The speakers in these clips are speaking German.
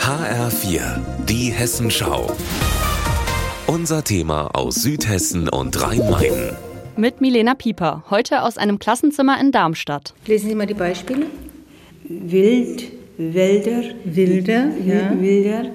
HR4, die Hessenschau. Unser Thema aus Südhessen und Rhein-Main. Mit Milena Pieper, heute aus einem Klassenzimmer in Darmstadt. Lesen Sie mal die Beispiele. Wild, Wälder, Wilder, ja. Wilder,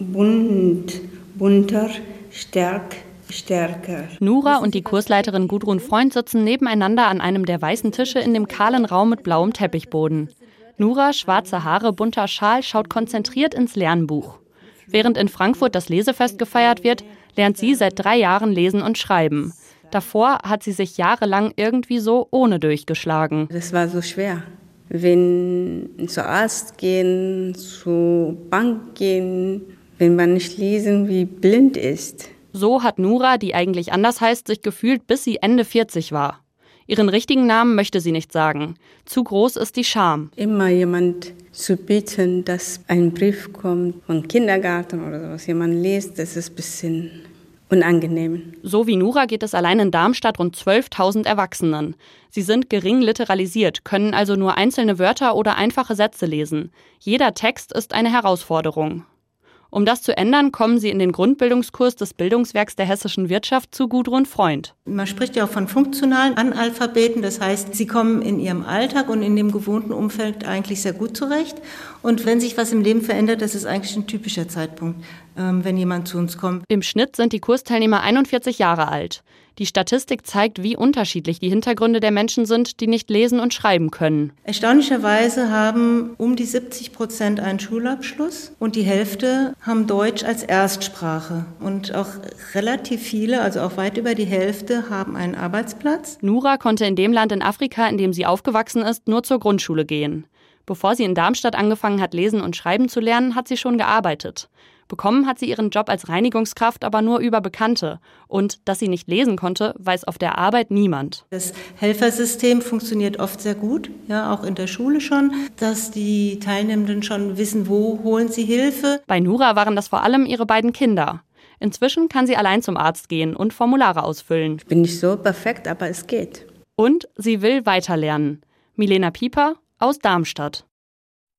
bunt, bunter, stark, stärker. Nura und die Kursleiterin Gudrun Freund sitzen nebeneinander an einem der weißen Tische in dem kahlen Raum mit blauem Teppichboden. Nura, schwarze Haare, bunter Schal, schaut konzentriert ins Lernbuch. Während in Frankfurt das Lesefest gefeiert wird, lernt sie seit drei Jahren lesen und schreiben. Davor hat sie sich jahrelang irgendwie so ohne durchgeschlagen. Das war so schwer. Wenn zur Arzt gehen, zur Bank gehen, wenn man nicht lesen wie blind ist. So hat Nura, die eigentlich anders heißt, sich gefühlt, bis sie Ende 40 war. Ihren richtigen Namen möchte sie nicht sagen. Zu groß ist die Scham. Immer jemand zu bitten, dass ein Brief kommt vom Kindergarten oder sowas, jemand liest, das ist ein bisschen unangenehm. So wie Nura geht es allein in Darmstadt rund 12.000 Erwachsenen. Sie sind gering literalisiert, können also nur einzelne Wörter oder einfache Sätze lesen. Jeder Text ist eine Herausforderung. Um das zu ändern, kommen sie in den Grundbildungskurs des Bildungswerks der hessischen Wirtschaft zu Gudrun Freund. Man spricht ja auch von funktionalen Analphabeten, das heißt, sie kommen in ihrem Alltag und in dem gewohnten Umfeld eigentlich sehr gut zurecht. Und wenn sich was im Leben verändert, das ist eigentlich ein typischer Zeitpunkt, ähm, wenn jemand zu uns kommt. Im Schnitt sind die Kursteilnehmer 41 Jahre alt. Die Statistik zeigt, wie unterschiedlich die Hintergründe der Menschen sind, die nicht lesen und schreiben können. Erstaunlicherweise haben um die 70 Prozent einen Schulabschluss und die Hälfte haben Deutsch als Erstsprache. Und auch relativ viele, also auch weit über die Hälfte, haben einen Arbeitsplatz. Nura konnte in dem Land in Afrika, in dem sie aufgewachsen ist, nur zur Grundschule gehen. Bevor sie in Darmstadt angefangen hat, lesen und schreiben zu lernen, hat sie schon gearbeitet. Bekommen hat sie ihren Job als Reinigungskraft aber nur über Bekannte. Und dass sie nicht lesen konnte, weiß auf der Arbeit niemand. Das Helfersystem funktioniert oft sehr gut, ja, auch in der Schule schon, dass die Teilnehmenden schon wissen, wo holen sie Hilfe. Bei Nura waren das vor allem ihre beiden Kinder. Inzwischen kann sie allein zum Arzt gehen und Formulare ausfüllen. Ich bin nicht so perfekt, aber es geht. Und sie will weiterlernen. Milena Pieper aus Darmstadt.